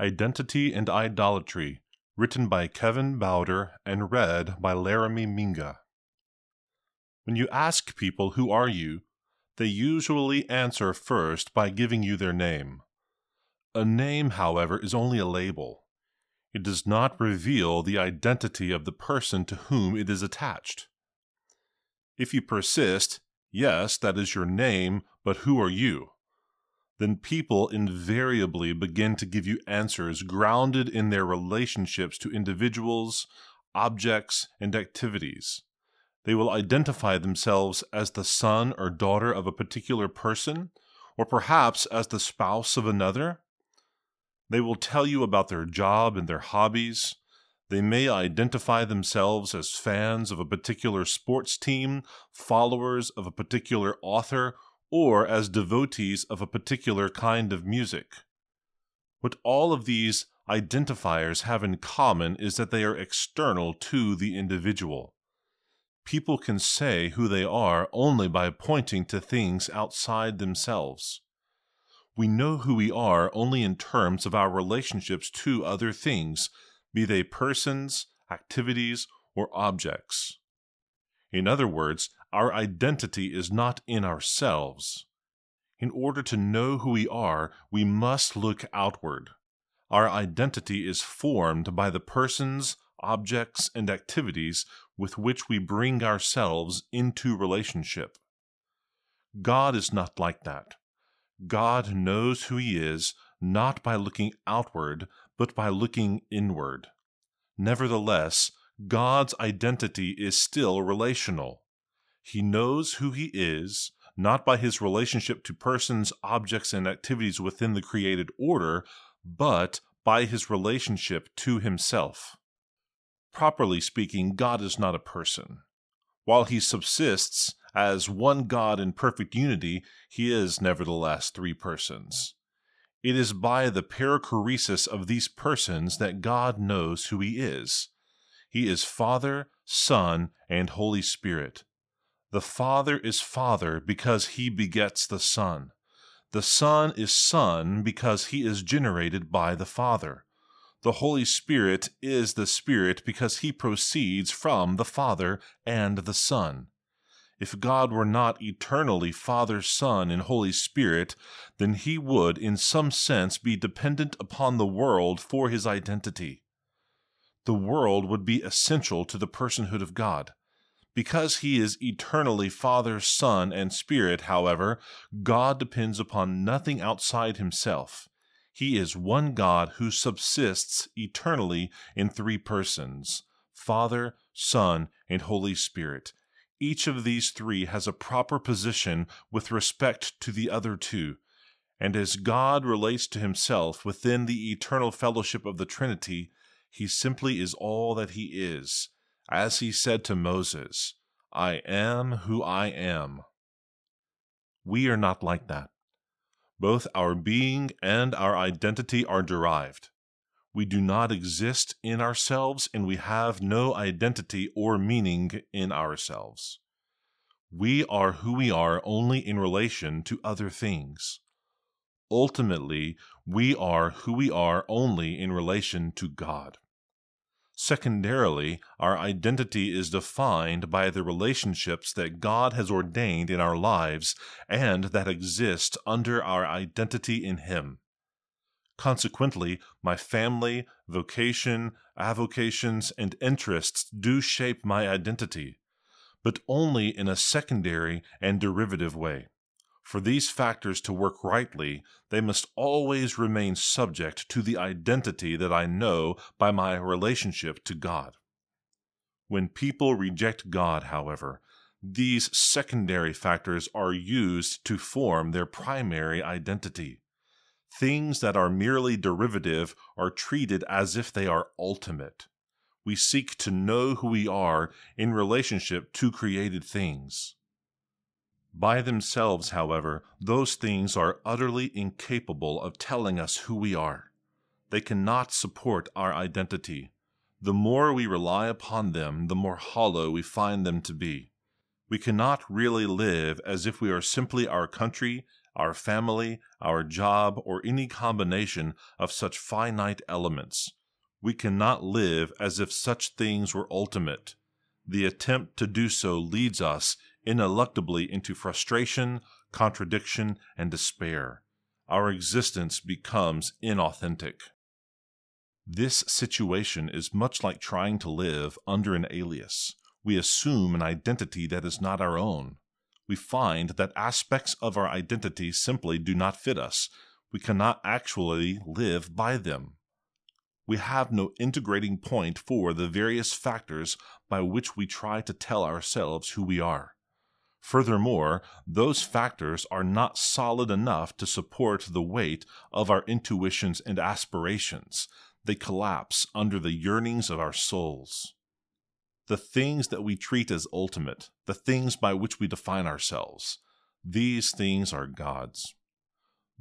Identity and Idolatry, written by Kevin Bauder and read by Laramie Minga. When you ask people who are you, they usually answer first by giving you their name. A name, however, is only a label. It does not reveal the identity of the person to whom it is attached. If you persist, yes, that is your name, but who are you? Then people invariably begin to give you answers grounded in their relationships to individuals, objects, and activities. They will identify themselves as the son or daughter of a particular person, or perhaps as the spouse of another. They will tell you about their job and their hobbies. They may identify themselves as fans of a particular sports team, followers of a particular author, or as devotees of a particular kind of music. What all of these identifiers have in common is that they are external to the individual. People can say who they are only by pointing to things outside themselves. We know who we are only in terms of our relationships to other things, be they persons, activities, or objects. In other words, our identity is not in ourselves. In order to know who we are, we must look outward. Our identity is formed by the persons, objects, and activities with which we bring ourselves into relationship. God is not like that. God knows who He is not by looking outward, but by looking inward. Nevertheless, God's identity is still relational. He knows who he is, not by his relationship to persons, objects, and activities within the created order, but by his relationship to himself. Properly speaking, God is not a person. While he subsists as one God in perfect unity, he is nevertheless three persons. It is by the perichoresis of these persons that God knows who he is. He is Father, Son, and Holy Spirit. The Father is Father because he begets the Son. The Son is Son because he is generated by the Father. The Holy Spirit is the Spirit because he proceeds from the Father and the Son. If God were not eternally Father, Son, and Holy Spirit, then he would, in some sense, be dependent upon the world for his identity the world would be essential to the personhood of God. Because he is eternally Father, Son, and Spirit, however, God depends upon nothing outside himself. He is one God who subsists eternally in three persons Father, Son, and Holy Spirit. Each of these three has a proper position with respect to the other two. And as God relates to himself within the eternal fellowship of the Trinity, he simply is all that he is, as he said to Moses, I am who I am. We are not like that. Both our being and our identity are derived. We do not exist in ourselves, and we have no identity or meaning in ourselves. We are who we are only in relation to other things. Ultimately, we are who we are only in relation to God. Secondarily, our identity is defined by the relationships that God has ordained in our lives and that exist under our identity in Him. Consequently, my family, vocation, avocations, and interests do shape my identity, but only in a secondary and derivative way. For these factors to work rightly, they must always remain subject to the identity that I know by my relationship to God. When people reject God, however, these secondary factors are used to form their primary identity. Things that are merely derivative are treated as if they are ultimate. We seek to know who we are in relationship to created things. By themselves, however, those things are utterly incapable of telling us who we are. They cannot support our identity. The more we rely upon them, the more hollow we find them to be. We cannot really live as if we are simply our country, our family, our job, or any combination of such finite elements. We cannot live as if such things were ultimate. The attempt to do so leads us ineluctably into frustration, contradiction, and despair. Our existence becomes inauthentic. This situation is much like trying to live under an alias. We assume an identity that is not our own. We find that aspects of our identity simply do not fit us. We cannot actually live by them. We have no integrating point for the various factors by which we try to tell ourselves who we are. Furthermore, those factors are not solid enough to support the weight of our intuitions and aspirations. They collapse under the yearnings of our souls. The things that we treat as ultimate, the things by which we define ourselves, these things are God's.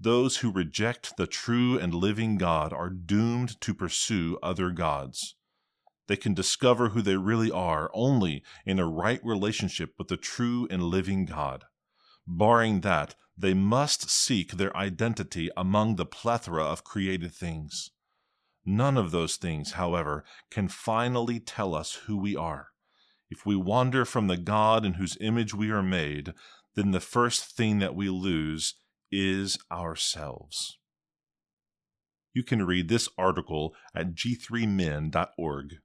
Those who reject the true and living God are doomed to pursue other gods. They can discover who they really are only in a right relationship with the true and living God. Barring that, they must seek their identity among the plethora of created things. None of those things, however, can finally tell us who we are. If we wander from the God in whose image we are made, then the first thing that we lose is ourselves. You can read this article at g3min.org.